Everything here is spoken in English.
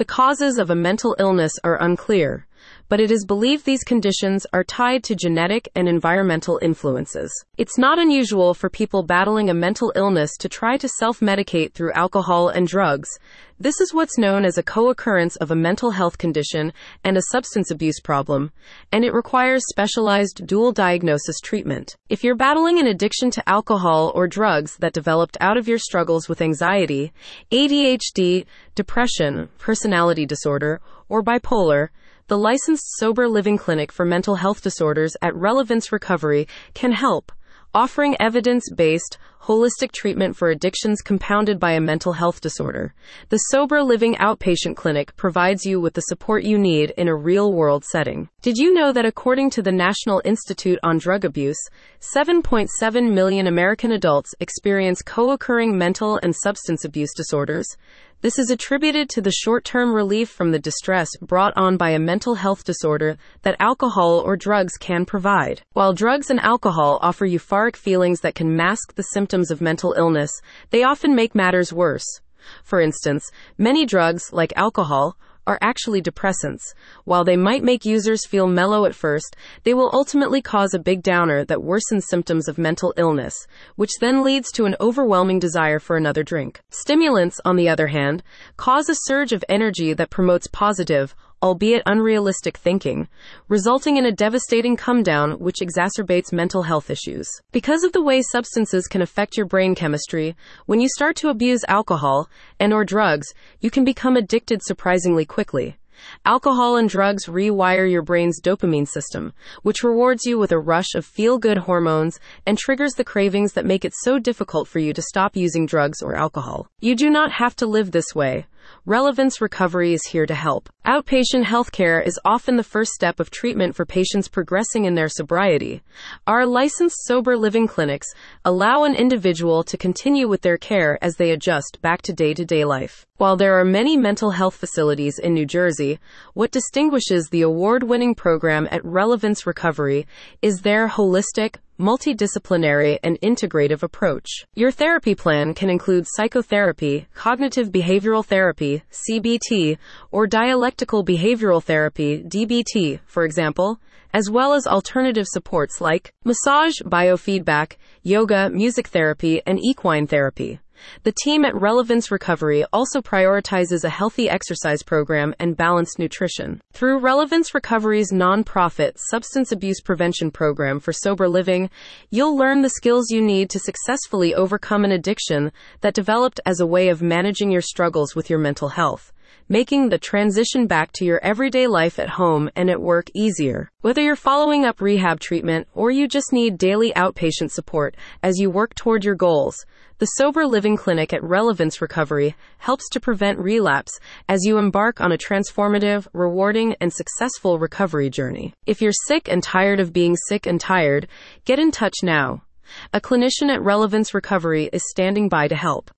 The causes of a mental illness are unclear, but it is believed these conditions are tied to genetic and environmental influences. It's not unusual for people battling a mental illness to try to self medicate through alcohol and drugs. This is what's known as a co occurrence of a mental health condition and a substance abuse problem, and it requires specialized dual diagnosis treatment. If you're battling an addiction to alcohol or drugs that developed out of your struggles with anxiety, ADHD, depression, personality disorder, or bipolar, the licensed Sober Living Clinic for Mental Health Disorders at Relevance Recovery can help, offering evidence based, holistic treatment for addictions compounded by a mental health disorder. The Sober Living Outpatient Clinic provides you with the support you need in a real world setting. Did you know that according to the National Institute on Drug Abuse, 7.7 million American adults experience co occurring mental and substance abuse disorders? This is attributed to the short term relief from the distress brought on by a mental health disorder that alcohol or drugs can provide. While drugs and alcohol offer euphoric feelings that can mask the symptoms of mental illness, they often make matters worse. For instance, many drugs, like alcohol, are actually depressants. While they might make users feel mellow at first, they will ultimately cause a big downer that worsens symptoms of mental illness, which then leads to an overwhelming desire for another drink. Stimulants, on the other hand, cause a surge of energy that promotes positive, albeit unrealistic thinking, resulting in a devastating come down which exacerbates mental health issues. Because of the way substances can affect your brain chemistry, when you start to abuse alcohol and or drugs, you can become addicted surprisingly quickly. Alcohol and drugs rewire your brain's dopamine system, which rewards you with a rush of feel good hormones and triggers the cravings that make it so difficult for you to stop using drugs or alcohol. You do not have to live this way. Relevance Recovery is here to help. Outpatient healthcare is often the first step of treatment for patients progressing in their sobriety. Our licensed sober living clinics allow an individual to continue with their care as they adjust back to day to day life. While there are many mental health facilities in New Jersey, what distinguishes the award winning program at Relevance Recovery is their holistic, multidisciplinary, and integrative approach. Your therapy plan can include psychotherapy, cognitive behavioral therapy, CBT, or dialectical behavioral therapy, DBT, for example, as well as alternative supports like massage, biofeedback, yoga, music therapy, and equine therapy. The team at Relevance Recovery also prioritizes a healthy exercise program and balanced nutrition. Through Relevance Recovery's nonprofit substance abuse prevention program for sober living, you'll learn the skills you need to successfully overcome an addiction that developed as a way of managing your struggles with your mental health making the transition back to your everyday life at home and at work easier. Whether you're following up rehab treatment or you just need daily outpatient support as you work toward your goals, the Sober Living Clinic at Relevance Recovery helps to prevent relapse as you embark on a transformative, rewarding, and successful recovery journey. If you're sick and tired of being sick and tired, get in touch now. A clinician at Relevance Recovery is standing by to help.